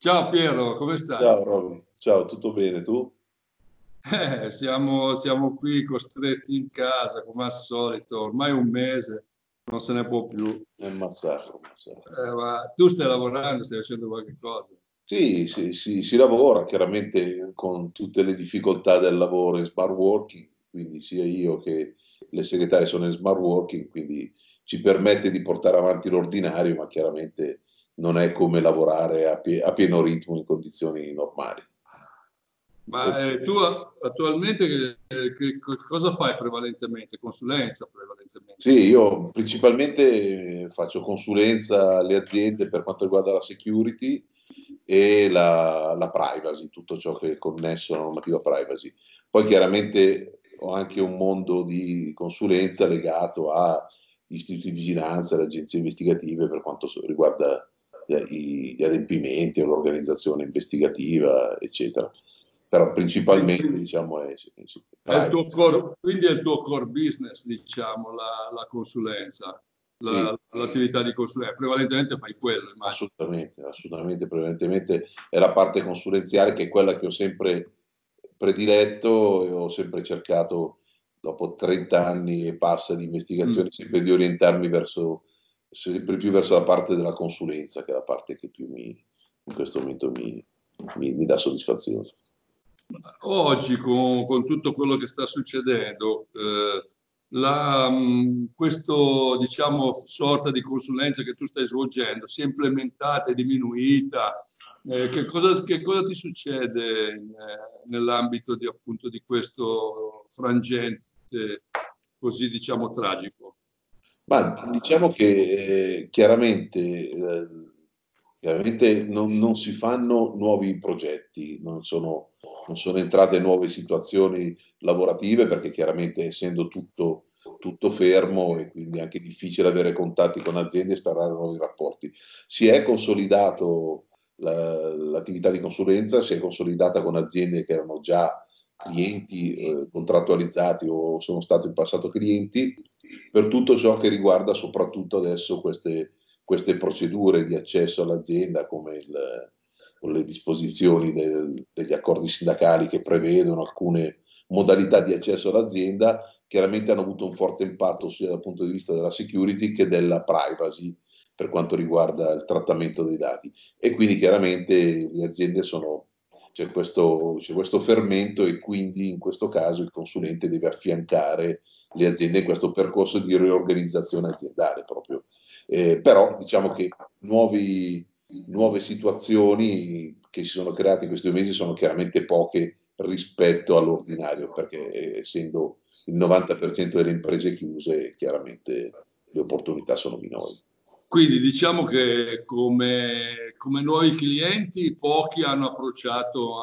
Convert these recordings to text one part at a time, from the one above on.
Ciao Piero, come stai? Ciao Roby, ciao, tutto bene tu? Eh, siamo, siamo qui costretti in casa come al solito, ormai un mese, non se ne può più. È un massacro, massacro. Eh, ma tu stai lavorando, stai facendo qualche cosa? Sì, sì, sì, si lavora chiaramente con tutte le difficoltà del lavoro in smart working, quindi sia io che le segretarie sono in smart working, quindi ci permette di portare avanti l'ordinario, ma chiaramente non è come lavorare a, pie- a pieno ritmo in condizioni normali. Ma eh, tu attualmente che, che cosa fai prevalentemente? Consulenza prevalentemente? Sì, io principalmente faccio consulenza alle aziende per quanto riguarda la security e la, la privacy, tutto ciò che è connesso alla normativa privacy. Poi chiaramente ho anche un mondo di consulenza legato a istituti di vigilanza, le agenzie investigative per quanto riguarda gli adempimenti, l'organizzazione investigativa, eccetera. Però principalmente diciamo è, è tuo core, quindi è il tuo core business, diciamo, la, la consulenza, la, sì. l'attività di consulenza. Prevalentemente fai quello, immagino. Assolutamente, assolutamente, prevalentemente è la parte consulenziale che è quella che ho sempre prediletto e ho sempre cercato dopo 30 anni e passa di investigazione, mm. sempre di orientarmi verso sempre più verso la parte della consulenza, che è la parte che più mi, in questo momento mi, mi, mi dà soddisfazione. Oggi, con, con, tutto quello che sta succedendo, eh, la, questo diciamo sorta di consulenza che tu stai svolgendo si è implementata, è diminuita? Eh, che, cosa, che, cosa, ti succede in, eh, nell'ambito di, appunto, di questo frangente così diciamo tragico? Ma diciamo che eh, chiaramente, eh, chiaramente non, non, si fanno nuovi progetti, non sono, non sono, entrate nuove situazioni lavorative perché chiaramente essendo tutto, tutto fermo e quindi anche difficile avere contatti con aziende e starare nuovi rapporti. Si è consolidato la, l'attività di consulenza, si è consolidata con aziende che erano già clienti eh, contrattualizzati o sono stati in passato clienti per tutto ciò che riguarda soprattutto adesso queste, queste procedure di accesso all'azienda come il, le disposizioni del, degli accordi sindacali che prevedono alcune modalità di accesso all'azienda, chiaramente hanno avuto un forte impatto sia dal punto di vista della security che della privacy per quanto riguarda il trattamento dei dati. E quindi chiaramente le aziende sono c'è questo, c'è questo fermento e quindi in questo caso il consulente deve affiancare le aziende in questo percorso di riorganizzazione aziendale proprio. Eh, però diciamo che nuovi, nuove situazioni che si sono create in questi mesi sono chiaramente poche rispetto all'ordinario, perché essendo il 90% delle imprese chiuse, chiaramente le opportunità sono minori. Quindi diciamo che come, come nuovi clienti pochi hanno approcciato,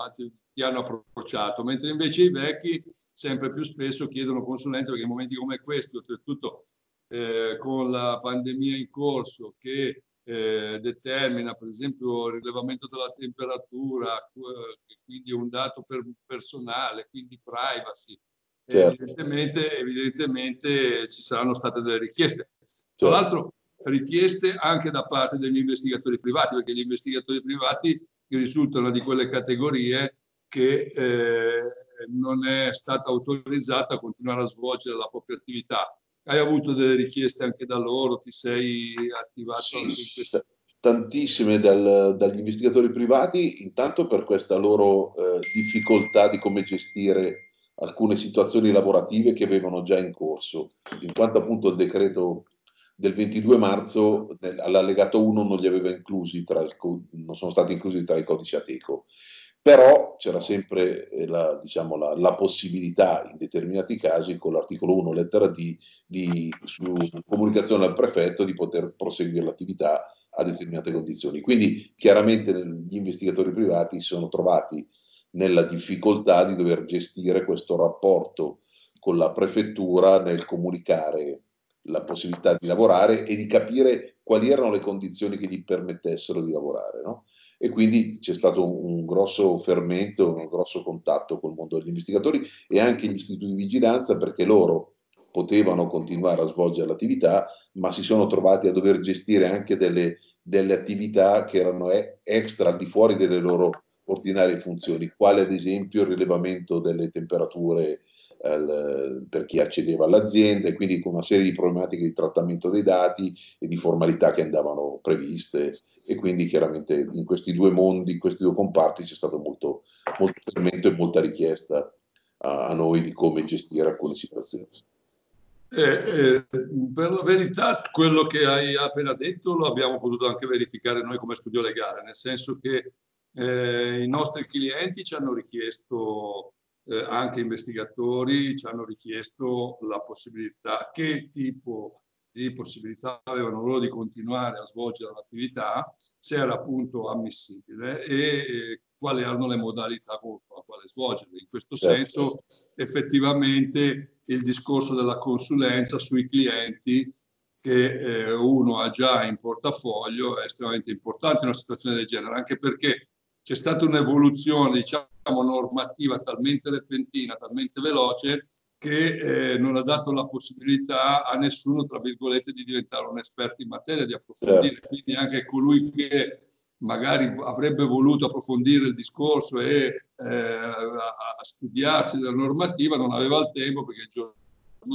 ti hanno approcciato, mentre invece i vecchi sempre più spesso chiedono consulenza perché in momenti come questi, oltretutto eh, con la pandemia in corso che eh, determina per esempio il rilevamento della temperatura, eh, quindi un dato per, personale, quindi privacy, certo. evidentemente, evidentemente ci saranno state delle richieste. Tra certo. l'altro richieste anche da parte degli investigatori privati, perché gli investigatori privati risultano di quelle categorie che eh, non è stata autorizzata a continuare a svolgere la propria attività. Hai avuto delle richieste anche da loro? Ti sei attivato sì, anche in questa? Tantissime dal, dagli investigatori privati, intanto per questa loro eh, difficoltà di come gestire alcune situazioni lavorative che avevano già in corso, in quanto appunto il decreto del 22 marzo all'allegato 1 non li aveva inclusi tra il, non sono stati inclusi tra i codici ATECO. Però c'era sempre eh, la, diciamo, la, la, possibilità in determinati casi con l'articolo 1 lettera D di, su comunicazione al prefetto di poter proseguire l'attività a determinate condizioni. Quindi chiaramente gli investigatori privati si sono trovati nella difficoltà di dover gestire questo rapporto con la prefettura nel comunicare la possibilità di lavorare e di capire quali erano le condizioni che gli permettessero di lavorare. No? E quindi c'è stato un, grosso fermento, un grosso contatto col mondo degli investigatori e anche gli istituti di vigilanza perché loro potevano continuare a svolgere l'attività, ma si sono trovati a dover gestire anche delle delle attività che erano extra al di fuori delle loro ordinarie funzioni, quale ad esempio il rilevamento delle temperature per chi accedeva all'azienda e quindi con una serie di problematiche di trattamento dei dati e di formalità che andavano previste e quindi chiaramente in questi due mondi, in questi due comparti c'è stato molto, molto fermento e molta richiesta a, a noi di come gestire alcune situazioni. Eh, eh, per la verità, quello che hai appena detto lo abbiamo potuto anche verificare noi come studio legale, nel senso che eh, i nostri clienti ci hanno richiesto, eh, anche investigatori, ci hanno richiesto la possibilità, che tipo di possibilità avevano loro di continuare a svolgere l'attività, se era appunto ammissibile e eh, quali erano le modalità con la quale svolgerle. In questo certo. senso, effettivamente, il discorso della consulenza sui clienti che eh, uno ha già in portafoglio è estremamente importante in una situazione del genere, anche perché c'è stata un'evoluzione diciamo, normativa talmente repentina, talmente veloce, che eh, non ha dato la possibilità a nessuno, tra virgolette, di diventare un esperto in materia, di approfondire. Certo. Quindi anche colui che magari avrebbe voluto approfondire il discorso e eh, a, a studiarsi la normativa, non aveva il tempo perché il giorno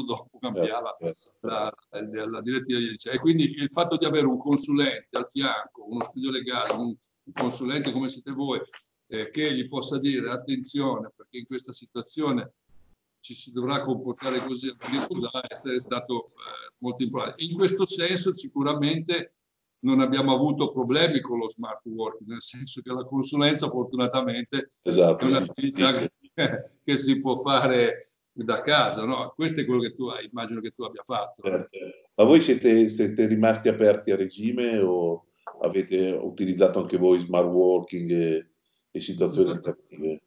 dopo cambiava certo, certo. la, la, la direttiva. E quindi il fatto di avere un consulente al fianco, uno studio legale, un, un consulente come siete voi, eh, che gli possa dire attenzione perché in questa situazione ci si dovrà comportare così è stato eh, molto importante. In questo senso sicuramente non abbiamo avuto problemi con lo smart working, nel senso che la consulenza fortunatamente esatto, è un'attività che, che, si può fare da casa, no? Questo è quello che tu hai, immagino che tu abbia fatto. Certo. Ma voi siete, siete rimasti aperti a regime o avete utilizzato anche voi smart working e, e situazioni alternative?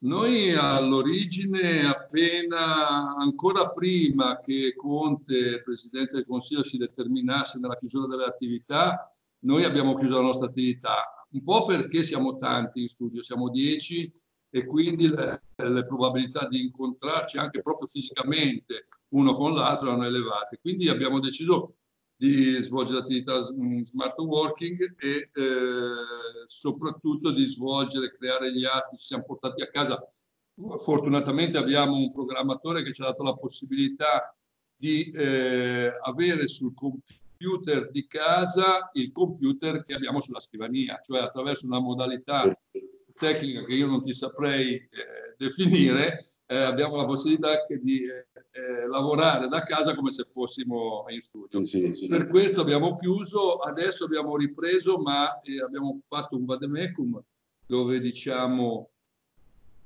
Noi all'origine, appena ancora prima che Conte, Presidente del Consiglio, si determinasse nella chiusura delle attività, noi abbiamo chiuso la nostra attività, un po' perché siamo tanti in studio, siamo dieci e quindi le, le probabilità di incontrarci anche proprio fisicamente uno con l'altro erano elevate. Quindi abbiamo deciso di svolgere attività smart working e eh, soprattutto di svolgere, creare gli atti, ci siamo portati a casa. Fortunatamente abbiamo un programmatore che ci ha dato la possibilità di eh, avere sul computer di casa il computer che abbiamo sulla scrivania, cioè attraverso una modalità tecnica che io non ti saprei eh, definire, eh, abbiamo la possibilità di eh, eh, lavorare da casa come se fossimo in studio. Sì, sì. Per questo abbiamo chiuso, adesso abbiamo ripreso, ma eh, abbiamo fatto un vademecum dove diciamo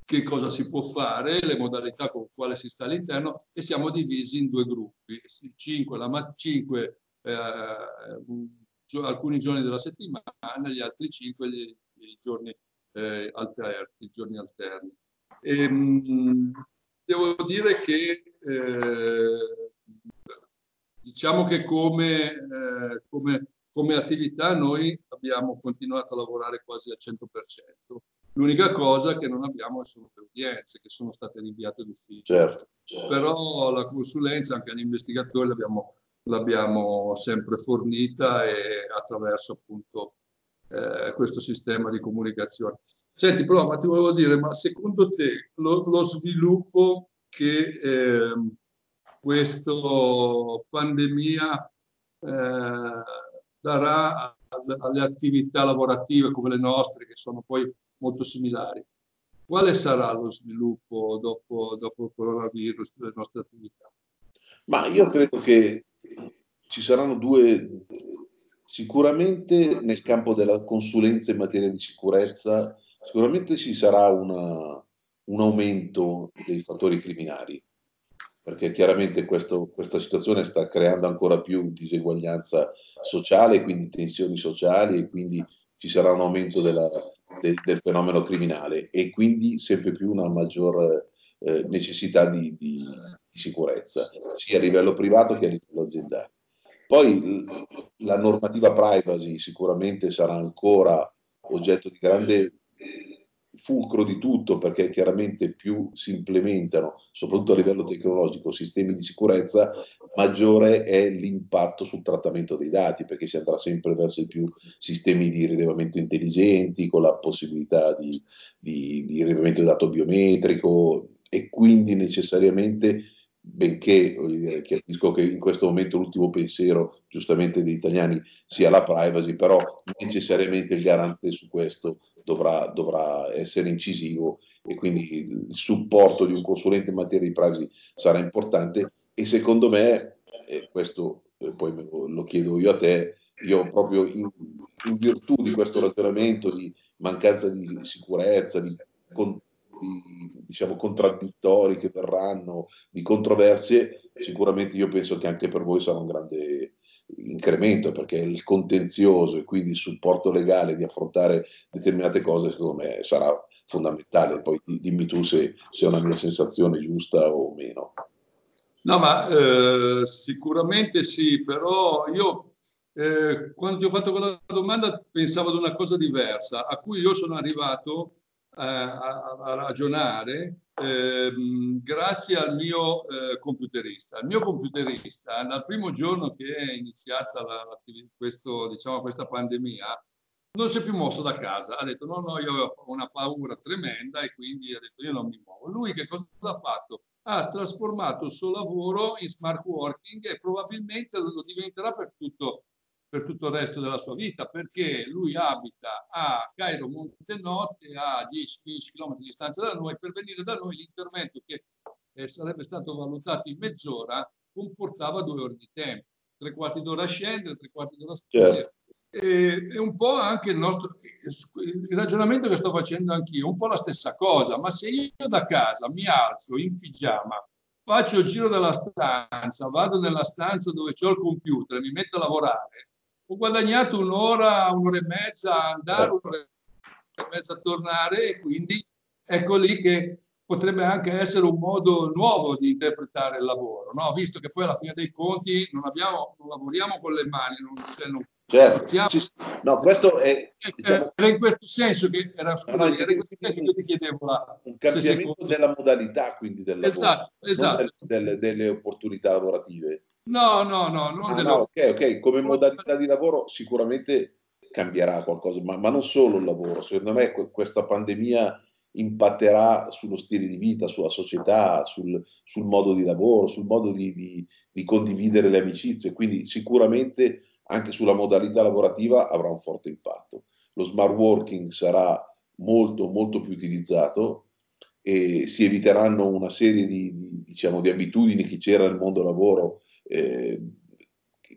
che cosa si può fare, le modalità con quale si sta all'interno e siamo divisi in due gruppi, cinque, la, cinque eh, alcuni giorni della settimana, gli altri cinque gli, gli giorni, eh, alterni, i giorni alterni. E, ehm, devo dire che eh, diciamo che come, eh, come, come, attività noi abbiamo continuato a lavorare quasi al 100%. L'unica cosa che non abbiamo sono le udienze che sono state rinviate d'ufficio. Certo, certo. Però la consulenza anche agli investigatori l'abbiamo, l'abbiamo sempre fornita e attraverso appunto eh, questo sistema di comunicazione. Senti, però, ma ti volevo dire, ma secondo te lo, lo sviluppo che eh, questa pandemia eh, darà alle attività lavorative come le nostre, che sono poi molto similari, quale sarà lo sviluppo dopo, dopo il coronavirus delle nostre attività? Ma io credo che ci saranno due, Sicuramente nel campo della consulenza in materia di sicurezza, sicuramente ci sarà una, un aumento dei fattori criminali, perché chiaramente questo, questa situazione sta creando ancora più diseguaglianza sociale, quindi tensioni sociali e quindi ci sarà un aumento della, de, del fenomeno criminale e quindi sempre più una maggior eh, necessità di, di, di sicurezza, sia a livello privato che a livello aziendale. Poi la normativa privacy sicuramente sarà ancora oggetto di grande fulcro di tutto, perché chiaramente più si implementano, soprattutto a livello tecnologico, sistemi di sicurezza, maggiore è l'impatto sul trattamento dei dati, perché si andrà sempre verso più sistemi di rilevamento intelligenti, con la possibilità di, di, di rilevamento di dato biometrico e quindi necessariamente benché dire, capisco che in questo momento l'ultimo pensiero giustamente degli italiani sia la privacy, però necessariamente il garante su questo dovrà, dovrà essere incisivo e quindi il supporto di un consulente in materia di privacy sarà importante e secondo me, e questo eh, poi lo chiedo io a te, io proprio in, in virtù di questo ragionamento di mancanza di sicurezza, di, di diciamo, contraddittori che verranno, di controversie, sicuramente io penso che anche per voi sarà un grande incremento perché il contenzioso e quindi il supporto legale di affrontare determinate cose secondo me sarà fondamentale. Poi dimmi tu se, è una mia sensazione giusta o meno. No, ma eh, sicuramente sì, però io eh, quando ti ho fatto quella domanda pensavo ad una cosa diversa, a cui io sono arrivato a, a ragionare eh, grazie al mio eh, computerista. Il mio computerista, dal primo giorno che è iniziata la, questo, diciamo, questa pandemia, non si è più mosso da casa. Ha detto no, no, io ho una paura tremenda e quindi ha detto io non mi muovo. Lui che cosa ha fatto? Ha trasformato il suo lavoro in smart working e probabilmente lo diventerà per tutto per tutto il resto della sua vita, perché lui abita a Cairo Montenotte, a 10-15 km di distanza da noi, per venire da noi l'intervento che eh, sarebbe stato valutato in mezz'ora comportava due ore di tempo, tre quarti d'ora a scendere, tre quarti d'ora a salire. Certo. E, e, un po' anche il nostro il ragionamento che sto facendo anch'io, un po' la stessa cosa, ma se io da casa mi alzo in pigiama faccio il giro della stanza, vado nella stanza dove ho il computer, mi metto a lavorare, ho guadagnato un'ora, un'ora e mezza a andare, un'ora e mezza a tornare e quindi ecco lì che potrebbe anche essere un modo nuovo di interpretare il lavoro, no? visto che poi alla fine dei conti non, abbiamo, non lavoriamo con le mani, non, cioè non Certo, siamo... no, questo è... Diciamo... Era in questo senso che, era, scusa, no, era in questo senso che ti chiedevo la... Un cambiamento della modalità quindi del lavoro, esatto, esatto. Delle, delle, opportunità lavorative. No, no, no, non ah, no ok, ok, come modalità di lavoro sicuramente cambierà qualcosa, ma, ma non solo il lavoro, secondo me questa pandemia impatterà sullo stile di vita, sulla società, sul, sul modo di lavoro, sul modo di, di, di, condividere le amicizie, quindi sicuramente anche sulla modalità lavorativa avrà un forte impatto. Lo smart working sarà molto, molto più utilizzato e si eviteranno una serie di, di, diciamo, di abitudini che c'era nel mondo lavoro eh,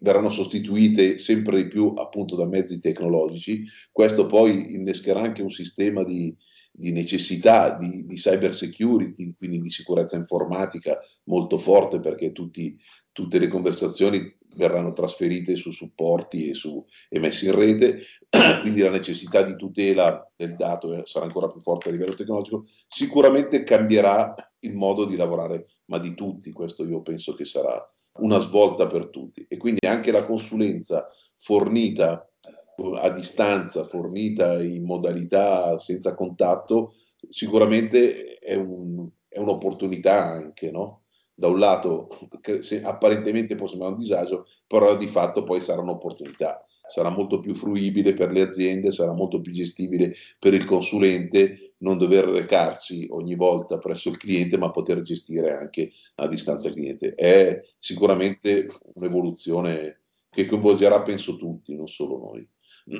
verranno sostituite sempre di più appunto da mezzi tecnologici. Questo poi innescherà anche un sistema di, di necessità di, di, cyber security, quindi di sicurezza informatica molto forte perché tutti, tutte le conversazioni verranno trasferite su supporti e, su, e messe in rete, quindi la necessità di tutela del dato eh, sarà ancora più forte a livello tecnologico, sicuramente cambierà il modo di lavorare, ma di tutti, questo io penso che sarà una svolta per tutti e quindi anche la consulenza fornita eh, a distanza, fornita in modalità senza contatto, sicuramente è, un, è un'opportunità anche, no? Da un lato, apparentemente può sembrare un disagio, però di fatto poi sarà un'opportunità. Sarà molto più fruibile per le aziende, sarà molto più gestibile per il consulente non dover recarsi ogni volta presso il cliente, ma poter gestire anche a distanza cliente. È sicuramente un'evoluzione che coinvolgerà, penso, tutti, non solo noi.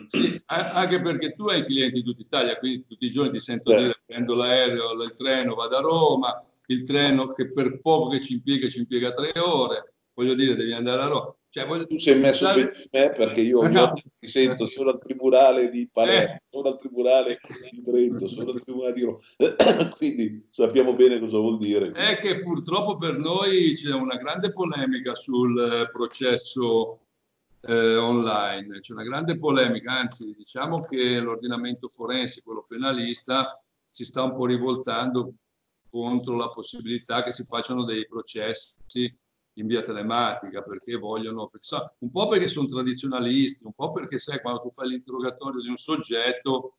Sì, anche perché tu hai clienti di tutta Italia, quindi tutti i giorni ti sento certo. dire prendo l'aereo, il treno, vado a Roma, il treno che per poco che ci impiega ci impiega tre ore, voglio dire devi andare a Roma. Cioè, voglio... Tu sei messo la... bene me perché io no. mi sento solo al tribunale di Palermo, eh. sono al tribunale di Trento, sono al tribunale di Roma, quindi sappiamo bene cosa vuol dire. È che purtroppo per noi c'è una grande polemica sul eh, processo eh, online, c'è una grande polemica, anzi diciamo che l'ordinamento forense, quello penalista, si sta un po' rivoltando contro la possibilità che si facciano dei processi in via telematica perché vogliono, un po' perché sono tradizionalisti, un po' perché sai quando tu fai l'interrogatorio di un soggetto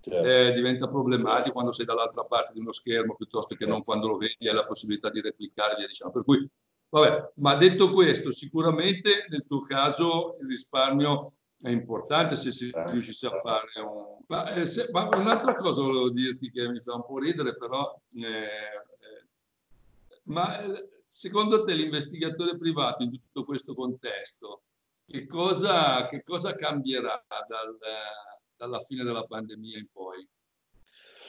certo. eh, diventa problematico quando sei dall'altra parte di uno schermo piuttosto che non certo. quando lo vedi hai la possibilità di replicare, via diciamo. Per cui, vabbè, ma detto questo, sicuramente nel tuo caso il risparmio è importante se si certo. riuscisse a fare un... Ma, eh, se, ma, un'altra cosa volevo dirti che mi fa un po' ridere, però... Eh, eh ma eh, secondo te l'investigatore privato in tutto questo contesto, che cosa, che cosa cambierà dal, dalla fine della pandemia in poi?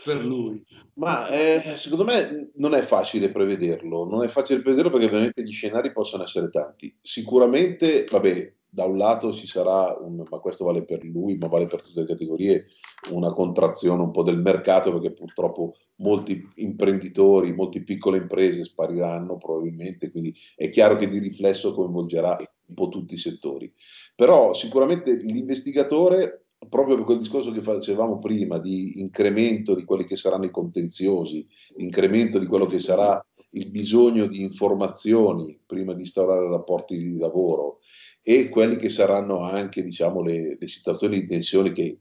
per lui? Ma eh, secondo me non è facile prevederlo, non è facile prevederlo perché ovviamente gli scenari possono essere tanti. Sicuramente, vabbè, da un lato ci sarà, un, ma questo vale per lui, ma vale per tutte le categorie, una contrazione un po' del mercato perché purtroppo molti imprenditori, molte piccole imprese spariranno probabilmente, quindi è chiaro che di riflesso coinvolgerà un po' tutti i settori. Però sicuramente l'investigatore, proprio per quel discorso che facevamo prima di incremento di quelli che saranno i contenziosi, incremento di quello che sarà il bisogno di informazioni prima di instaurare rapporti di lavoro, e quelli che saranno anche diciamo, le, le situazioni di tensione che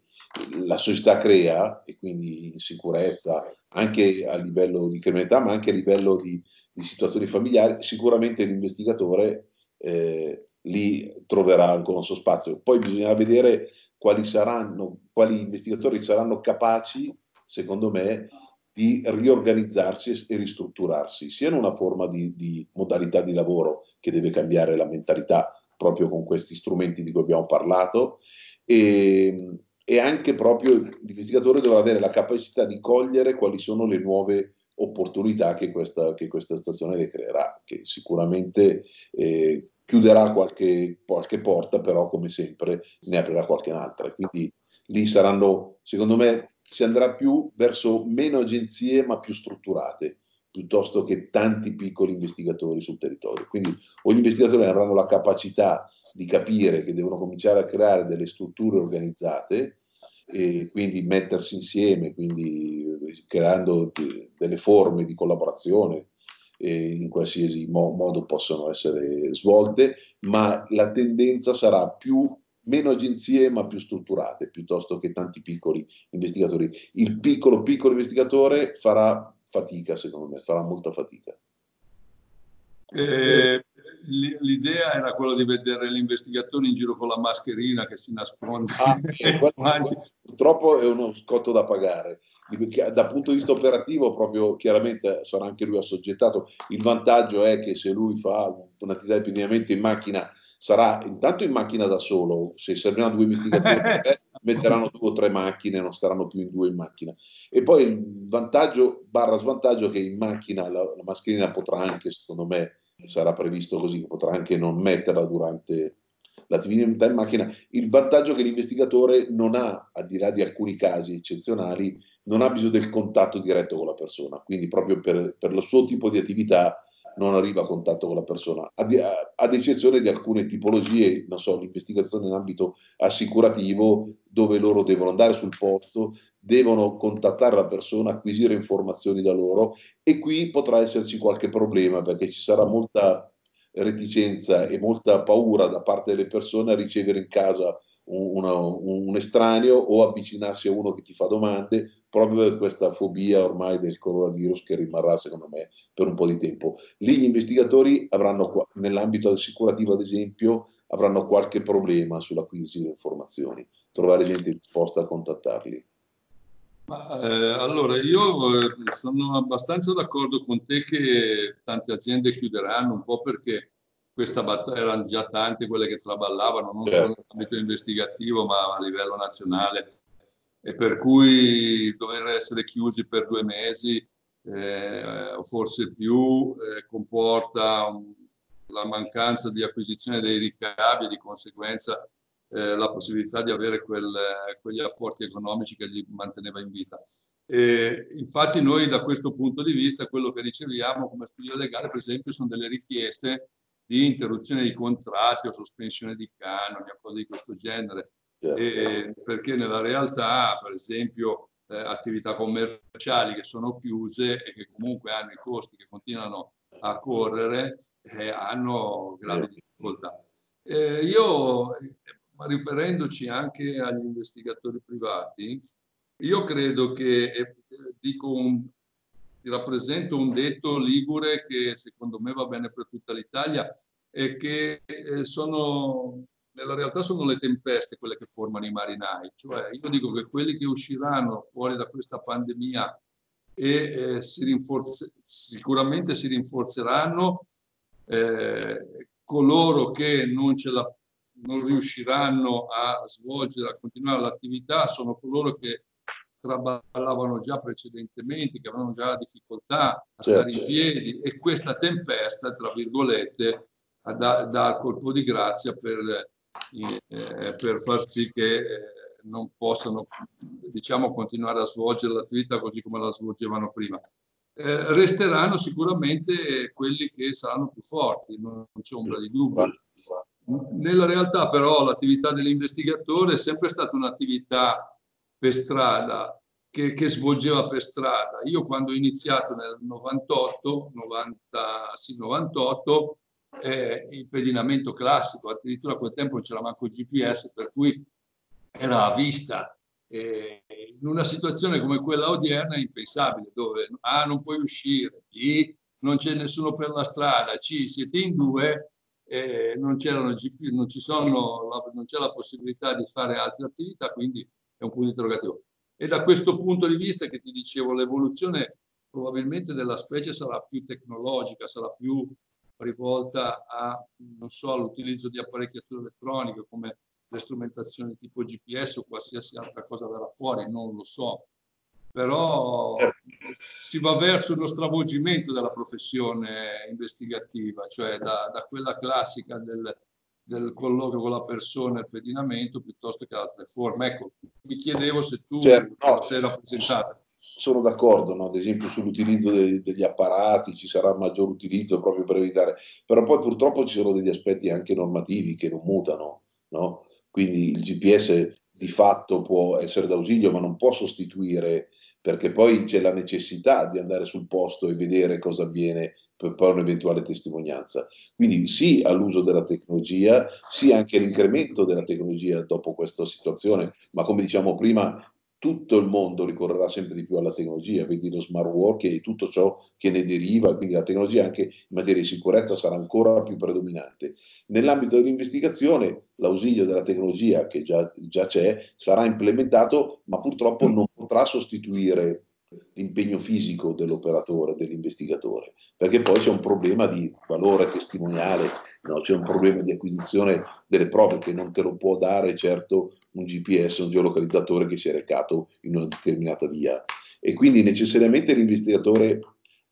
la società crea e quindi insicurezza anche a livello di criminalità ma anche a livello di, di situazioni familiari, sicuramente l'investigatore eh, lì troverà ancora un suo spazio. Poi bisognerà vedere quali saranno, quali investigatori saranno capaci, secondo me, di riorganizzarsi e ristrutturarsi, sia in una forma di, di modalità di lavoro che deve cambiare la mentalità proprio con questi strumenti di cui abbiamo parlato e, e anche proprio l'investigatore dovrà avere la capacità di cogliere quali sono le nuove opportunità che questa, che questa stazione le creerà, che sicuramente eh, chiuderà qualche, qualche, porta, però come sempre ne aprirà qualche altra. Quindi lì saranno, secondo me, si andrà più verso meno agenzie ma più strutturate piuttosto che tanti piccoli investigatori sul territorio. Quindi o gli investigatori avranno la capacità di capire che devono cominciare a creare delle strutture organizzate e quindi mettersi insieme, quindi creando delle forme di collaborazione in qualsiasi mo- modo possono essere svolte, ma la tendenza sarà più meno agenzie ma più strutturate piuttosto che tanti piccoli investigatori. Il piccolo piccolo investigatore farà fatica, secondo me, farà molta fatica. Eh, l'idea era quella di vedere l'investigatore in giro con la mascherina che si nasconde. Ah, sì, purtroppo è uno scotto da pagare. Dal punto di vista operativo, proprio chiaramente sarà anche lui assoggettato. Il vantaggio è che se lui fa un'attività di pedinamento in macchina, sarà intanto in macchina da solo. Se serviranno due investigatori, metteranno due o tre macchine, non staranno più in due in macchina. E poi il vantaggio barra svantaggio che in macchina la, la mascherina potrà anche, secondo me, sarà previsto così, potrà anche non metterla durante l'attività in macchina. Il vantaggio è che l'investigatore non ha, al di là di alcuni casi eccezionali, non ha bisogno del contatto diretto con la persona, quindi proprio per, per il suo tipo di attività non arriva a contatto con la persona, ad, ad, eccezione di alcune tipologie, non so, l'investigazione in ambito assicurativo, dove loro devono andare sul posto, devono contattare la persona, acquisire informazioni da loro e qui potrà esserci qualche problema perché ci sarà molta reticenza e molta paura da parte delle persone a ricevere in casa un, un, estraneo o avvicinarsi a uno che ti fa domande proprio per questa fobia ormai del coronavirus che rimarrà secondo me per un po' di tempo. Lì gli investigatori avranno, nell'ambito assicurativo ad esempio, avranno qualche problema sull'acquisire informazioni, trovare gente disposta a contattarli. Ma, eh, allora, io eh, sono abbastanza d'accordo con te che tante aziende chiuderanno un po' perché questa battaglia erano già tante quelle che traballavano, non certo. solo nell'ambito investigativo, ma a livello nazionale. E per cui dover essere chiusi per due mesi eh, o forse più eh, comporta un, la mancanza di acquisizione dei ricavi e di conseguenza eh, la possibilità di avere quel, quegli apporti economici che li manteneva in vita. E infatti noi da questo punto di vista quello che riceviamo come studio legale per esempio sono delle richieste di interruzione di contratti o sospensione di canoni o cose di questo genere, certo. e, perché nella realtà, per esempio, eh, attività commerciali che sono chiuse e che comunque hanno i costi che continuano a correre, eh, hanno gravi certo. difficoltà. Eh, io, riferendoci anche agli investigatori privati, Io credo che, eh, dico un, rappresento un detto ligure che secondo me va bene per tutta l'Italia e che eh, sono, nella realtà sono le tempeste quelle che formano i marinai. Cioè io dico che quelli che usciranno fuori da questa pandemia e eh, si rinforze, sicuramente si rinforzeranno eh, coloro che non, la, non riusciranno a svolgere, a continuare l'attività, sono coloro che traballavano già precedentemente, che avevano già difficoltà a stare in certo. piedi e questa tempesta, tra virgolette, dà, dà colpo di grazia per, eh, per far sì che eh, non possano diciamo, continuare a svolgere l'attività così come la svolgevano prima. Eh, resteranno sicuramente quelli che saranno più forti, non c'è ombra di dubbio. Nella realtà però l'attività dell'investigatore è sempre stata un'attività per strada, che, che, svolgeva per strada. Io quando ho iniziato nel 98, 90, sì, 98 eh, il pedinamento classico, addirittura a quel tempo non c'era manco il GPS, per cui era a vista. Eh, in una situazione come quella odierna è impensabile, dove A non puoi uscire, B non c'è nessuno per la strada, C siete in due, eh, non, GP, non, sono, non c'è la possibilità di fare altre attività, quindi è un punto interrogativo. E da questo punto di vista che ti dicevo, l'evoluzione probabilmente della specie sarà più tecnologica, sarà più rivolta a, so, all'utilizzo di apparecchiature elettroniche come le strumentazioni tipo GPS o qualsiasi altra cosa verrà fuori, non lo so. Però si va verso uno stravolgimento della professione investigativa, cioè da, da quella classica del, del colloquio con la persona, il pedinamento, piuttosto che altre forme. Ecco, mi chiedevo se tu certo, no, sei rappresentata. Sono d'accordo, no? ad esempio sull'utilizzo dei, degli apparati ci sarà maggior utilizzo proprio per evitare, però poi purtroppo ci sono degli aspetti anche normativi che non mutano, no? quindi il GPS di fatto può essere d'ausilio ma non può sostituire perché poi c'è la necessità di andare sul posto e vedere cosa avviene per poi un'eventuale testimonianza. Quindi sì all'uso della tecnologia, sì anche all'incremento della tecnologia dopo questa situazione, ma come diciamo prima, tutto il mondo ricorrerà sempre di più alla tecnologia, vedi lo smart work e tutto ciò che ne deriva, quindi la tecnologia anche in materia di sicurezza sarà ancora più predominante. Nell'ambito dell'investigazione l'ausilio della tecnologia che già, già c'è sarà implementato, ma purtroppo non potrà sostituire l'impegno fisico dell'operatore, dell'investigatore, perché poi c'è un problema di valore testimoniale, no? c'è un problema di acquisizione delle prove che non te lo può dare certo un GPS, un geolocalizzatore che si è recato in una determinata via. E quindi necessariamente l'investigatore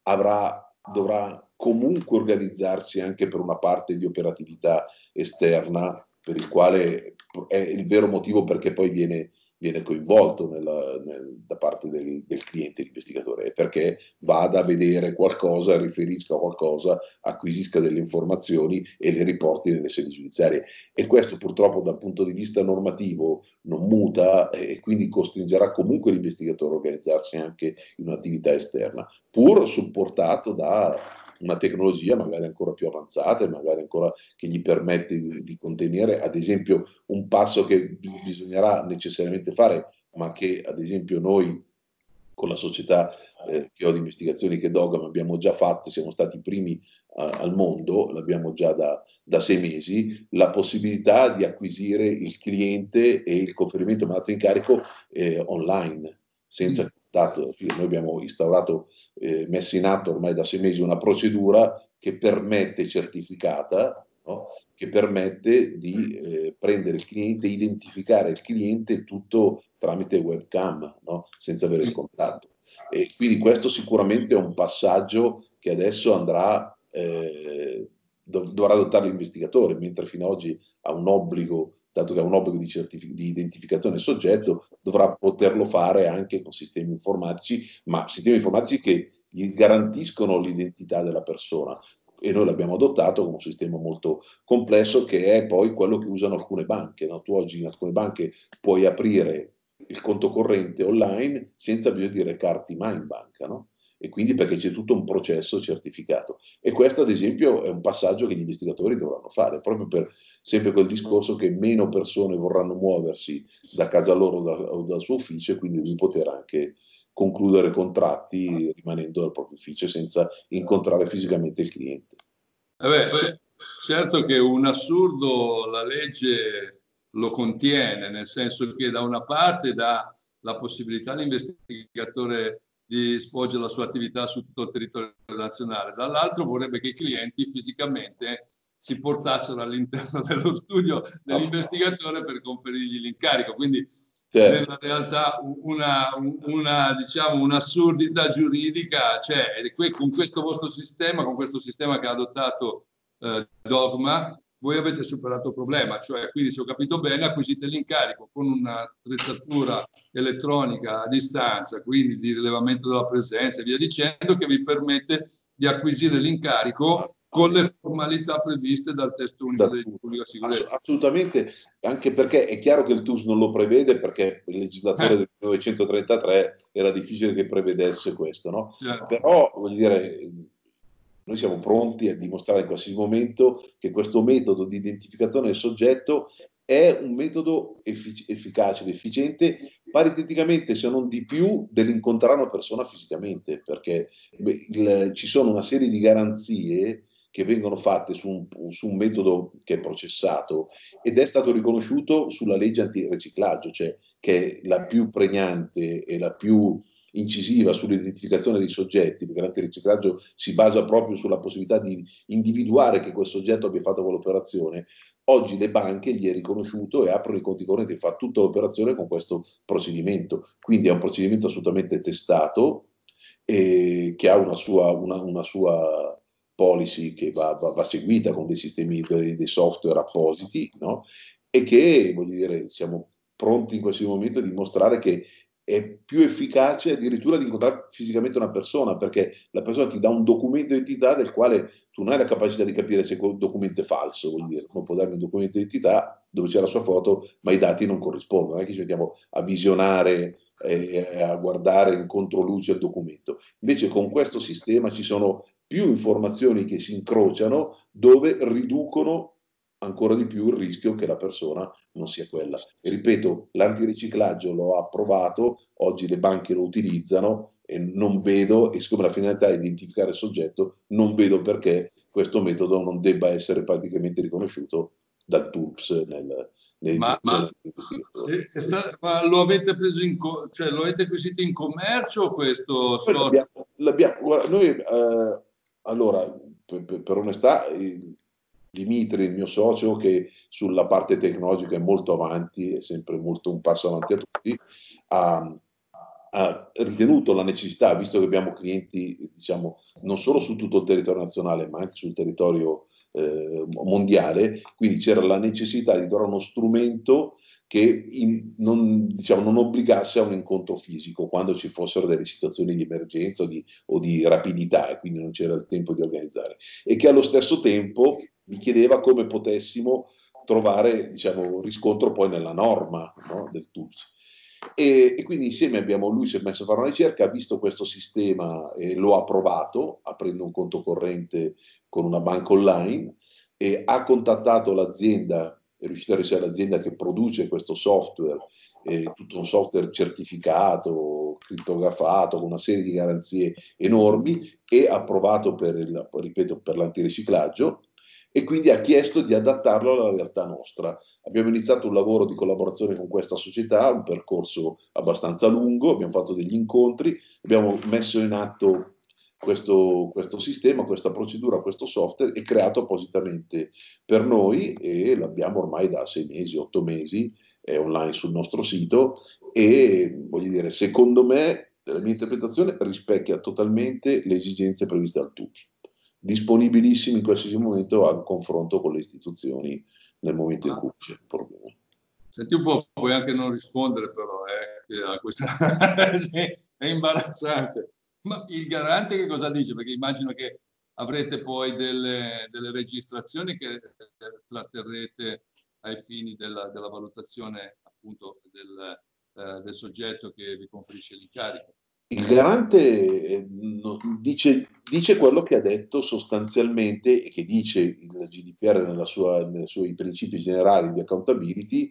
avrà, dovrà comunque organizzarsi anche per una parte di operatività esterna, per il quale è il vero motivo perché poi viene viene coinvolto nella, nel, da parte del, del cliente, l'investigatore, perché vada a vedere qualcosa, riferisca qualcosa, acquisisca delle informazioni e le riporti nelle sedi giudiziarie. E questo purtroppo dal punto di vista normativo non muta e quindi costringerà comunque l'investigatore a organizzarsi anche in un'attività esterna, pur supportato da una tecnologia magari ancora più avanzata magari ancora che gli permette di, di contenere, ad esempio, un passo che bisognerà necessariamente fare, ma che ad esempio noi con la società eh, che ho di investigazioni che Dogam abbiamo già fatto, siamo stati i primi uh, al mondo, l'abbiamo già da, da, sei mesi, la possibilità di acquisire il cliente e il conferimento mandato in carico eh, online, senza mm dato, noi abbiamo instaurato, eh, messo in atto ormai da sei mesi una procedura che permette, certificata, no? che permette di eh, prendere il cliente, identificare il cliente tutto tramite webcam, no? senza avere il contatto. E quindi questo sicuramente è un passaggio che adesso andrà, eh, dov- dovrà adottare l'investigatore, mentre fino ad oggi ha un obbligo dato che ha un obbligo di, certific- di identificazione soggetto, dovrà poterlo fare anche con sistemi informatici, ma sistemi informatici che gli garantiscono l'identità della persona. E noi l'abbiamo adottato con un sistema molto complesso che è poi quello che usano alcune banche. No? Tu oggi in alcune banche puoi aprire il conto corrente online senza bisogno di recarti mai in banca. No? e quindi perché c'è tutto un processo certificato. E questo ad esempio è un passaggio che gli investigatori dovranno fare, proprio per sempre quel discorso che meno persone vorranno muoversi da casa loro o, da, o dal suo ufficio e quindi lui poter anche concludere contratti rimanendo dal proprio ufficio senza incontrare fisicamente il cliente. Eh beh, certo che un assurdo la legge lo contiene, nel senso che da una parte dà la possibilità all'investigatore di svolgere la sua attività su tutto il territorio nazionale, dall'altro vorrebbe che i clienti fisicamente si portassero all'interno dello studio dell'investigatore per conferirgli l'incarico. Quindi certo. nella realtà una, una, diciamo, un'assurdità giuridica c'è cioè, e con questo vostro sistema, con questo sistema che ha adottato eh, Dogma, voi avete superato il problema, cioè quindi se ho capito bene acquisite l'incarico con un'attrezzatura elettronica a distanza, quindi di rilevamento della presenza e via dicendo, che vi permette di acquisire l'incarico con le formalità previste dal testo unico di pubblica sicurezza. Assolutamente, anche perché è chiaro che il TUS non lo prevede perché il legislatore eh. del 1933 era difficile che prevedesse questo, no? Certo. Però, voglio dire, noi siamo pronti a dimostrare in qualsiasi momento che questo metodo di identificazione del soggetto è un metodo effic- efficace ed efficiente pariteticamente, se non di più, dell'incontrare una persona fisicamente, perché beh, il, ci sono una serie di garanzie che vengono fatte su un, su un, metodo che è processato ed è stato riconosciuto sulla legge antiriciclaggio, cioè che è la più pregnante e la più incisiva sull'identificazione dei soggetti, perché l'antiriciclaggio si basa proprio sulla possibilità di individuare che quel soggetto abbia fatto quell'operazione. Oggi le banche gli è riconosciuto e aprono i conti correnti e fa tutta l'operazione con questo procedimento. Quindi è un procedimento assolutamente testato e che ha una sua, una, una sua policy che va, va, va, seguita con dei sistemi, dei software appositi, no? e che, voglio dire, siamo pronti in questo momento a dimostrare che è più efficace addirittura di incontrare fisicamente una persona, perché la persona ti dà un documento di identità del quale tu non hai la capacità di capire se quel documento è falso, vuol dire, non può darmi un documento di identità dove c'è la sua foto, ma i dati non corrispondono, non è che ci mettiamo a visionare eh, a guardare in controluce il documento. Invece con questo sistema ci sono più informazioni che si incrociano dove riducono ancora di più il rischio che la persona non sia quella. E ripeto, l'antiriciclaggio lo ha approvato, oggi le banche lo utilizzano e non vedo, e siccome la finalità è identificare il soggetto, non vedo perché questo metodo non debba essere praticamente riconosciuto dal TURPS nel, ma, ma, sta, ma, lo avete preso in cioè lo avete acquisito in commercio questo l'abbiamo, l'abbiamo, noi eh, allora per, per onestà Dimitri, il mio socio, che sulla parte tecnologica è molto avanti, è sempre molto un passo avanti a tutti, ha, ha ritenuto la necessità, visto che abbiamo clienti diciamo, non solo su tutto il territorio nazionale, ma anche sul territorio eh, mondiale, quindi c'era la necessità di trovare uno strumento che in, non, diciamo, non, obbligasse a un incontro fisico quando ci fossero delle situazioni di emergenza o di, o di rapidità e quindi non c'era il tempo di organizzare e che allo stesso tempo mi chiedeva come potessimo trovare diciamo, riscontro poi nella norma no, del TULS. E, e, quindi insieme abbiamo, lui si è messo a fare una ricerca, ha visto questo sistema e lo ha provato, aprendo un conto corrente con una banca online e ha contattato l'azienda, è riuscito a riuscire l'azienda che produce questo software, eh, tutto un software certificato, crittografato, con una serie di garanzie enormi e ha provato per, il, ripeto, per l'antiriciclaggio e quindi ha chiesto di adattarlo alla realtà nostra. Abbiamo iniziato un lavoro di collaborazione con questa società, un percorso abbastanza lungo, abbiamo fatto degli incontri, abbiamo messo in atto questo, questo sistema, questa procedura, questo software è creato appositamente per noi e l'abbiamo ormai da sei mesi, otto mesi, è online sul nostro sito e voglio dire, secondo me, la mia interpretazione rispecchia totalmente le esigenze previste dal TUC disponibilissimi in qualsiasi momento al confronto con le istituzioni nel momento in cui c'è un problema. Senti un po', puoi anche non rispondere però, eh, questa... è imbarazzante. Ma il garante che cosa dice? Perché immagino che avrete poi delle, delle registrazioni che tratterrete ai fini della, della valutazione appunto del, eh, del soggetto che vi conferisce l'incarico. Il garante eh, dice, dice, quello che ha detto sostanzialmente e che dice il GDPR sua, nei suoi principi generali di accountability,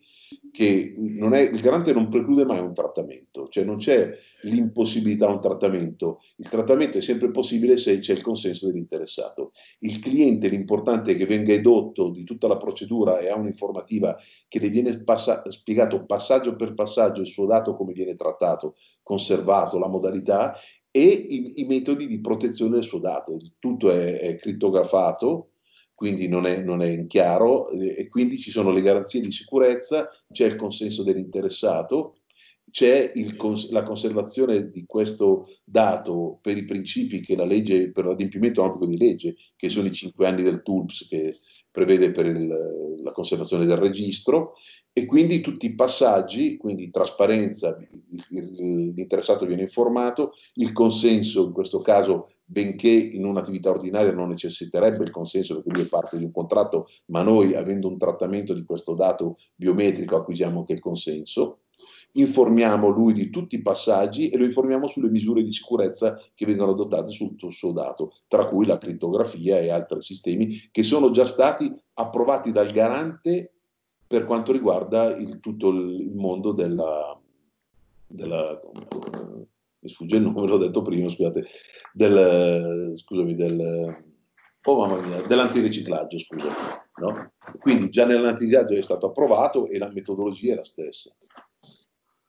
che è, il garante non preclude mai un trattamento, cioè non c'è l'impossibilità a un trattamento, il trattamento è sempre possibile se c'è il consenso dell'interessato. Il cliente, l'importante è che venga edotto di tutta la procedura e ha un'informativa che le viene passa- spiegato passaggio per passaggio il suo dato come viene trattato, conservato, la modalità e i, i metodi di protezione del suo dato. Tutto è, è crittografato, quindi non è, non è, in chiaro e quindi ci sono le garanzie di sicurezza, c'è il consenso dell'interessato c'è il, la conservazione di questo dato per i principi che la legge, per l'adempimento obbligo di legge, che sono i cinque anni del TULPS che prevede per il, la conservazione del registro, e quindi tutti i passaggi, quindi trasparenza, l'interessato viene informato, il consenso in questo caso, benché in un'attività ordinaria non necessiterebbe il consenso perché lui è parte di un contratto, ma noi avendo un trattamento di questo dato biometrico acquisiamo anche il consenso, informiamo lui di tutti i passaggi e lo informiamo sulle misure di sicurezza che vengono adottate sul suo dato, tra cui la crittografia e altri sistemi che sono già stati approvati dal garante per quanto riguarda il, tutto il mondo della, della mi sfugge il nome, l'ho detto prima, scusate, del, scusami, del, oh mamma mia, dell'antiriciclaggio, scusami. No? Quindi già nell'antiriciclaggio è stato approvato e la metodologia è la stessa.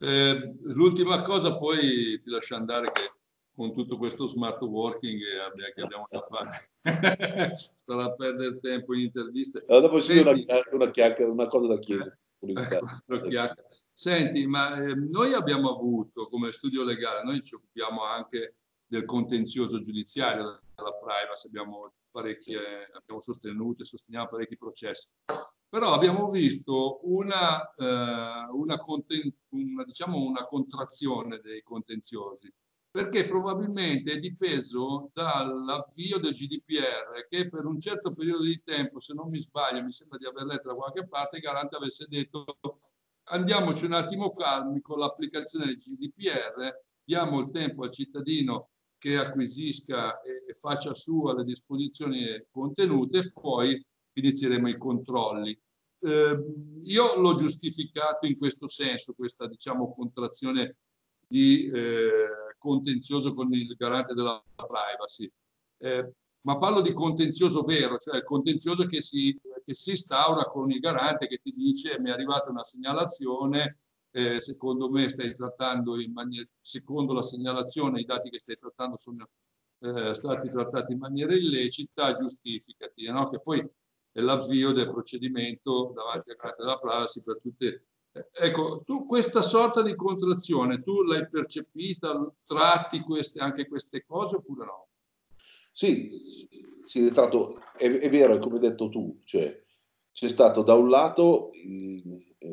Eh, l'ultima cosa, poi ti lascio andare che con tutto questo smart working che abbiamo da fare, sto a perdere tempo in interviste. Allora, dopo c'è una, una, chiacchiera, una cosa da chiedere. Senti, ma eh, noi abbiamo avuto come studio legale, noi ci occupiamo anche del contenzioso giudiziario, della privacy, abbiamo, parecchie, abbiamo sostenuto e sosteniamo parecchi processi. Però abbiamo visto una, eh, una, conten- una, diciamo una contrazione dei contenziosi, perché probabilmente è dipeso dall'avvio del GDPR, che per un certo periodo di tempo, se non mi sbaglio, mi sembra di aver letto da qualche parte, garante avesse detto andiamoci un attimo calmi con l'applicazione del GDPR, diamo il tempo al cittadino che acquisisca e, faccia sua le disposizioni contenute e poi inizieremo i controlli. Eh, io l'ho giustificato in questo senso, questa diciamo, contrazione di eh, contenzioso con il garante della privacy. Eh, ma parlo di contenzioso vero, cioè il contenzioso che si, che si instaura con il garante che ti dice mi è arrivata una segnalazione, eh, secondo me stai trattando in maniera, secondo la segnalazione i dati che stai trattando sono eh, stati trattati in maniera illecita, giustificati, no? che poi è l'avvio del procedimento davanti a Grazia della Privacy per tutte. Ecco, tu questa sorta di contrazione, tu l'hai percepita, tratti queste, anche queste cose oppure no? Sì, sì tratto, è, è vero, è come hai detto tu, cioè c'è stato da un lato,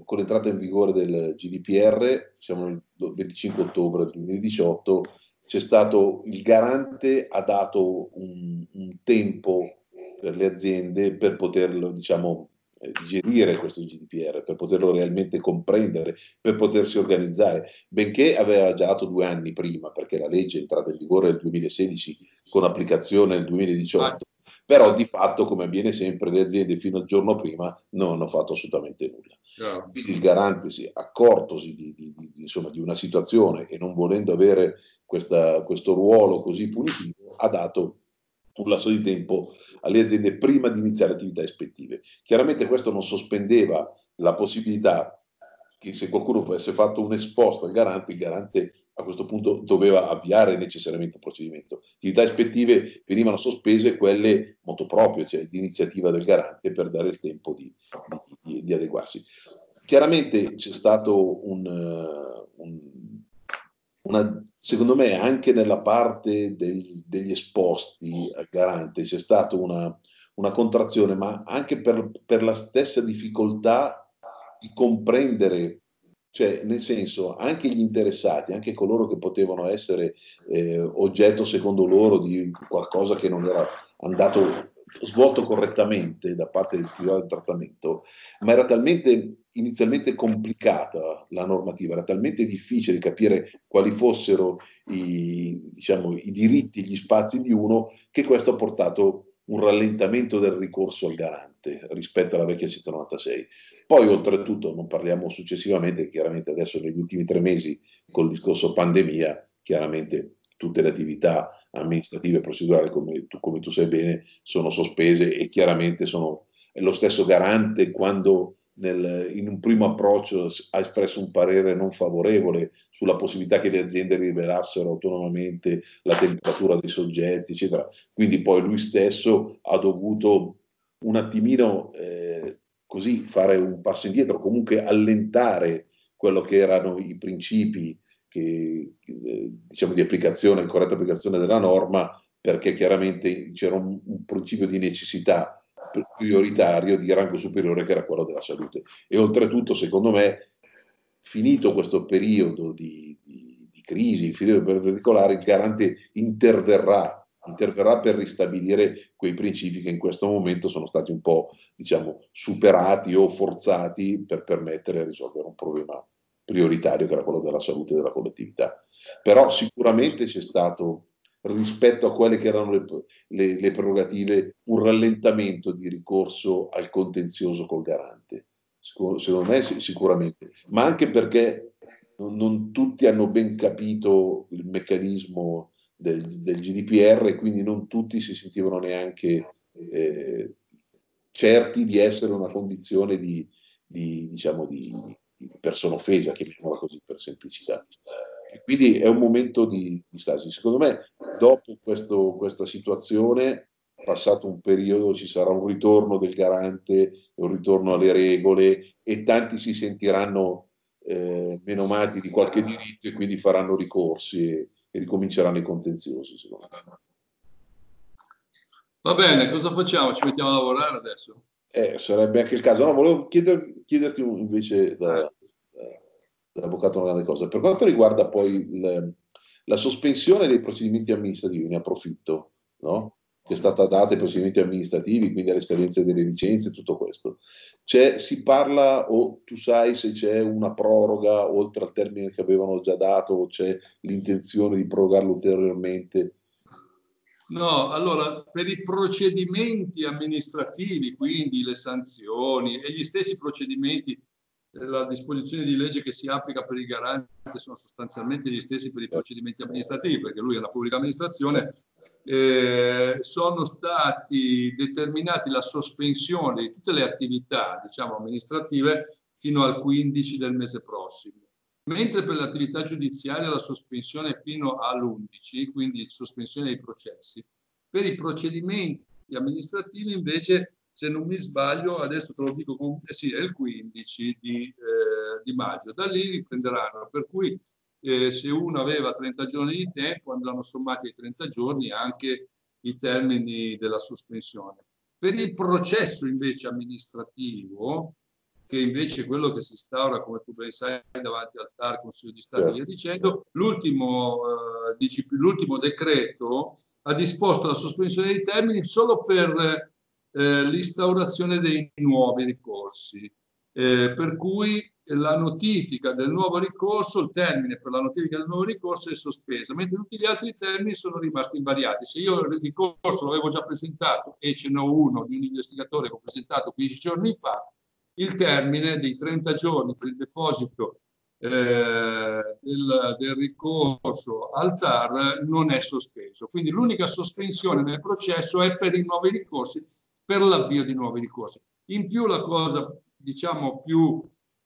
con l'entrata in vigore del GDPR, siamo il 25 ottobre 2018, c'è stato il garante ha dato un, un tempo per le aziende per poterlo, diciamo, eh, digerire questo GDPR, per poterlo realmente comprendere, per potersi organizzare, benché aveva già dato due anni prima, perché la legge è entrata in vigore nel 2016 con applicazione nel 2018, però di fatto, come avviene sempre, le aziende fino al giorno prima non hanno fatto assolutamente nulla. Quindi il garante, sì, accortosi di, di, di, insomma, di, una situazione e non volendo avere questa, questo ruolo così punitivo, ha dato un lasso di tempo alle aziende prima di iniziare attività ispettive. Chiaramente questo non sospendeva la possibilità che se qualcuno avesse fatto un esposto al garante, il garante a questo punto doveva avviare necessariamente il procedimento. Attività ispettive venivano sospese quelle molto proprie, cioè di iniziativa del garante per dare il tempo di, di, di adeguarsi. Chiaramente c'è stato un, un, una secondo me anche nella parte degli, degli esposti al garante c'è stata una, una contrazione, ma anche per, per, la stessa difficoltà di comprendere, cioè nel senso anche gli interessati, anche coloro che potevano essere eh, oggetto secondo loro di qualcosa che non era andato svolto correttamente da parte del titolare del trattamento, ma era talmente inizialmente complicata la normativa, era talmente difficile capire quali fossero i, diciamo, i diritti, gli spazi di uno, che questo ha portato un rallentamento del ricorso al garante rispetto alla vecchia 196. Poi oltretutto non parliamo successivamente, chiaramente adesso negli ultimi tre mesi col discorso pandemia, chiaramente tutte le attività amministrative e procedurali, come tu, come tu sai bene, sono sospese e chiaramente sono lo stesso garante quando nel, in un primo approccio ha espresso un parere non favorevole sulla possibilità che le aziende rivelassero autonomamente la temperatura dei soggetti, eccetera. Quindi poi lui stesso ha dovuto un attimino eh, così fare un passo indietro, comunque allentare quello che erano i principi che, eh, diciamo, di applicazione, corretta applicazione della norma, perché chiaramente c'era un, un principio di necessità prioritario di rango superiore che era quello della salute. E oltretutto, secondo me, finito questo periodo di, di, di crisi, periodo particolare, il garante interverrà, interverrà per ristabilire quei principi che in questo momento sono stati un po' diciamo, superati o forzati per permettere di risolvere un problema prioritario che era quello della salute della collettività. Però sicuramente c'è stato rispetto a quelle che erano le, le, le, prerogative, un rallentamento di ricorso al contenzioso col garante. Secondo me sicuramente, ma anche perché non, non tutti hanno ben capito il meccanismo del, del, GDPR quindi non tutti si sentivano neanche eh, certi di essere una condizione di, di, diciamo, di, di persona offesa, chiamiamola così per semplicità. E quindi è un momento di, di stasi. Secondo me, dopo questo, questa situazione, passato un periodo, ci sarà un ritorno del garante, un ritorno alle regole e tanti si sentiranno eh, menomati di qualche diritto e quindi faranno ricorsi e, e ricominceranno i contenziosi, secondo me. Va bene, cosa facciamo? Ci mettiamo a lavorare adesso? Eh, sarebbe anche il caso. No, volevo chieder, chiederti invece da, l'avvocato una grande cosa. Per quanto riguarda poi il, la sospensione dei procedimenti amministrativi, ne approfitto, no? Che è stata data ai procedimenti amministrativi, quindi alle scadenze delle licenze, tutto questo. C'è, si parla, o tu sai se c'è una proroga oltre al termine che avevano già dato, o c'è l'intenzione di prorogarlo ulteriormente? No, allora per i procedimenti amministrativi, quindi le sanzioni e gli stessi procedimenti la disposizione di legge che si applica per il garante sono sostanzialmente gli stessi per i procedimenti amministrativi, perché lui è la pubblica amministrazione, eh, sono stati determinati la sospensione di tutte le attività diciamo, amministrative fino al 15 del mese prossimo. Mentre per l'attività giudiziaria la sospensione fino all'11, quindi sospensione dei processi, per i procedimenti amministrativi invece se non mi sbaglio, adesso te lo dico comunque, sì, è il 15 di, eh, di maggio. Da lì riprenderanno, per cui eh, se uno aveva 30 giorni di tempo andranno sommati ai 30 giorni anche i termini della sospensione. Per il processo invece amministrativo, che invece è quello che si instaura, come tu ben sai, davanti al TAR, Consiglio di Stato e via dicendo, l'ultimo, eh, l'ultimo decreto ha disposto la sospensione dei termini solo per eh, l'instaurazione dei nuovi ricorsi, eh, per cui la notifica del nuovo ricorso, il termine per la notifica del nuovo ricorso è sospesa, mentre tutti gli altri termini sono rimasti invariati. Se io il ricorso l'avevo già presentato e ce n'ho uno di un investigatore che ho presentato 15 giorni fa, il termine dei 30 giorni per il deposito eh, del, del, ricorso al TAR non è sospeso. Quindi l'unica sospensione nel processo è per i nuovi ricorsi per l'avvio di nuovi ricorsi. In più la cosa, diciamo, più,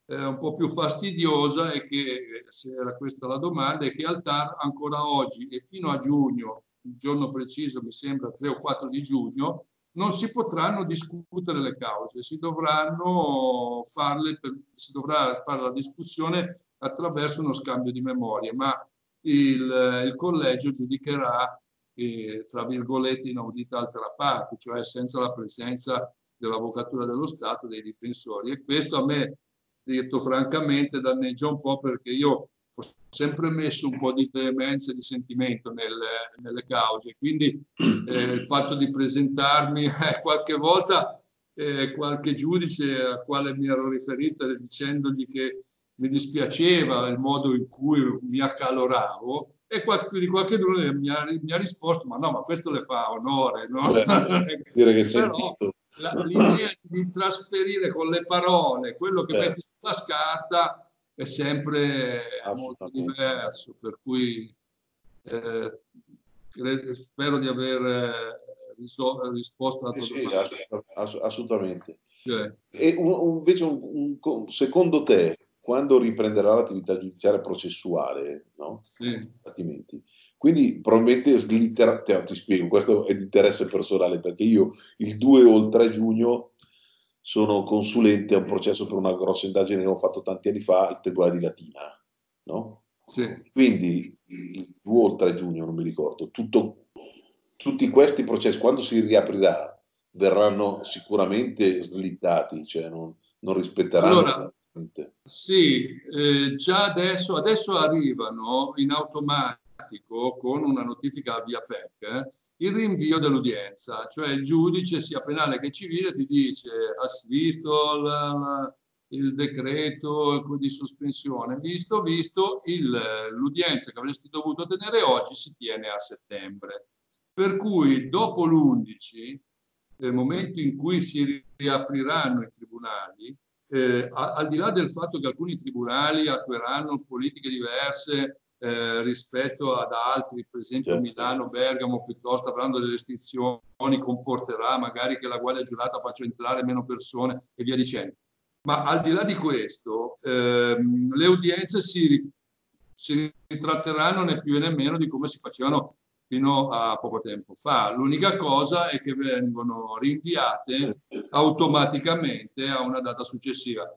eh, un po' più fastidiosa è che, se era questa la domanda, è che al TAR ancora oggi e fino a giugno, il giorno preciso mi sembra 3 o 4 di giugno, non si potranno discutere le cause, si dovranno farle, per, si dovrà fare la discussione attraverso uno scambio di memorie, ma il, il collegio giudicherà eh, tra virgolette inaudita altra parte, cioè senza la presenza dell'Avvocatura dello Stato, dei difensori. E questo a me, detto francamente, danneggia un po' perché io ho sempre messo un po' di veemenza e di sentimento nelle, nelle cause, quindi eh, il fatto di presentarmi eh, qualche volta eh, qualche giudice al quale mi ero riferito dicendogli che mi dispiaceva il modo in cui mi accaloravo e qualche, di qualche mi ha, mi ha, risposto ma no ma questo le fa onore no? Beh, dire che Però, la, l'idea di trasferire con le parole quello che certo. metti sulla scarta è sempre molto diverso per cui eh, credo, spero di aver eh, risposto alla tua sì, domanda ass- assolutamente cioè. e un, invece un, un, secondo te quando riprenderà l'attività giudiziaria processuale, no? Sì. Quindi probabilmente slitterà, te, ti spiego, questo è di interesse personale perché io il 2 o il 3 giugno sono consulente a un processo per una grossa indagine che ho fatto tanti anni fa al Tribunale di Latina, no? Sì. Quindi il 2 o il 3 giugno, non mi ricordo, tutto, tutti questi processi, quando si riaprirà, verranno sicuramente slittati, cioè non, non rispetteranno... Allora, sì, eh, già adesso, adesso, arrivano in automatico con una notifica via PEC eh, il rinvio dell'udienza, cioè il giudice sia penale che civile ti dice has visto la, il decreto di sospensione, visto, visto, l'udienza che avresti dovuto tenere oggi si tiene a settembre. Per cui dopo l'11, nel momento in cui si riapriranno i tribunali, eh, al di là del fatto che alcuni tribunali attueranno politiche diverse eh, rispetto ad altri, per esempio certo. Milano, Bergamo, piuttosto avranno delle restrizioni, comporterà magari che la Guardia Giurata faccia entrare meno persone e via dicendo. Ma al di là di questo, ehm, le udienze si, si ritratteranno né più né meno di come si facevano fino a poco tempo fa. L'unica cosa è che vengono rinviate automaticamente a una data successiva.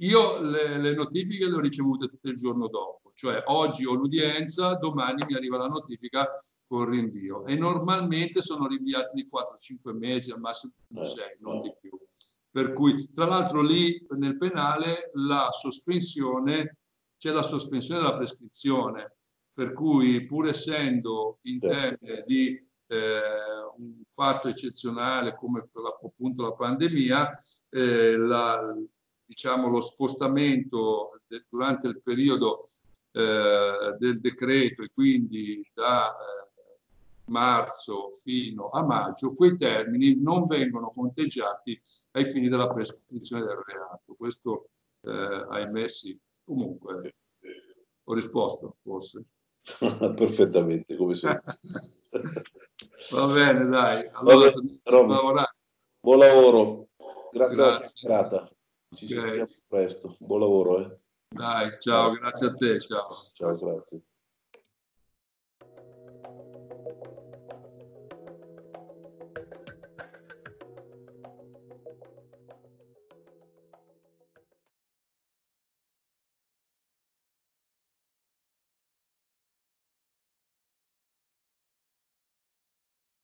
Io le, le notifiche le ho ricevute tutto il giorno dopo, cioè oggi ho l'udienza, domani mi arriva la notifica con rinvio. E normalmente sono rinviati di 4-5 mesi, al massimo 6, non di più. Per cui, tra l'altro, lì nel penale la sospensione, c'è la sospensione della prescrizione, per cui pur essendo in termini di eh, un fatto eccezionale come appunto la pandemia, eh, la, diciamo, lo spostamento de, durante il periodo eh, del decreto e quindi da eh, marzo fino a maggio, quei termini non vengono conteggiati ai fini della prescrizione del reato. Questo, eh, ahimè, sì. Comunque, ho risposto, forse. Perfettamente, come sempre. Va bene, dai. Allora, bene, Buon lavoro. Grazie, grazie. Ci okay. sentiamo presto. Buon lavoro. Eh. Dai, ciao, grazie a te. Ciao. Ciao, grazie.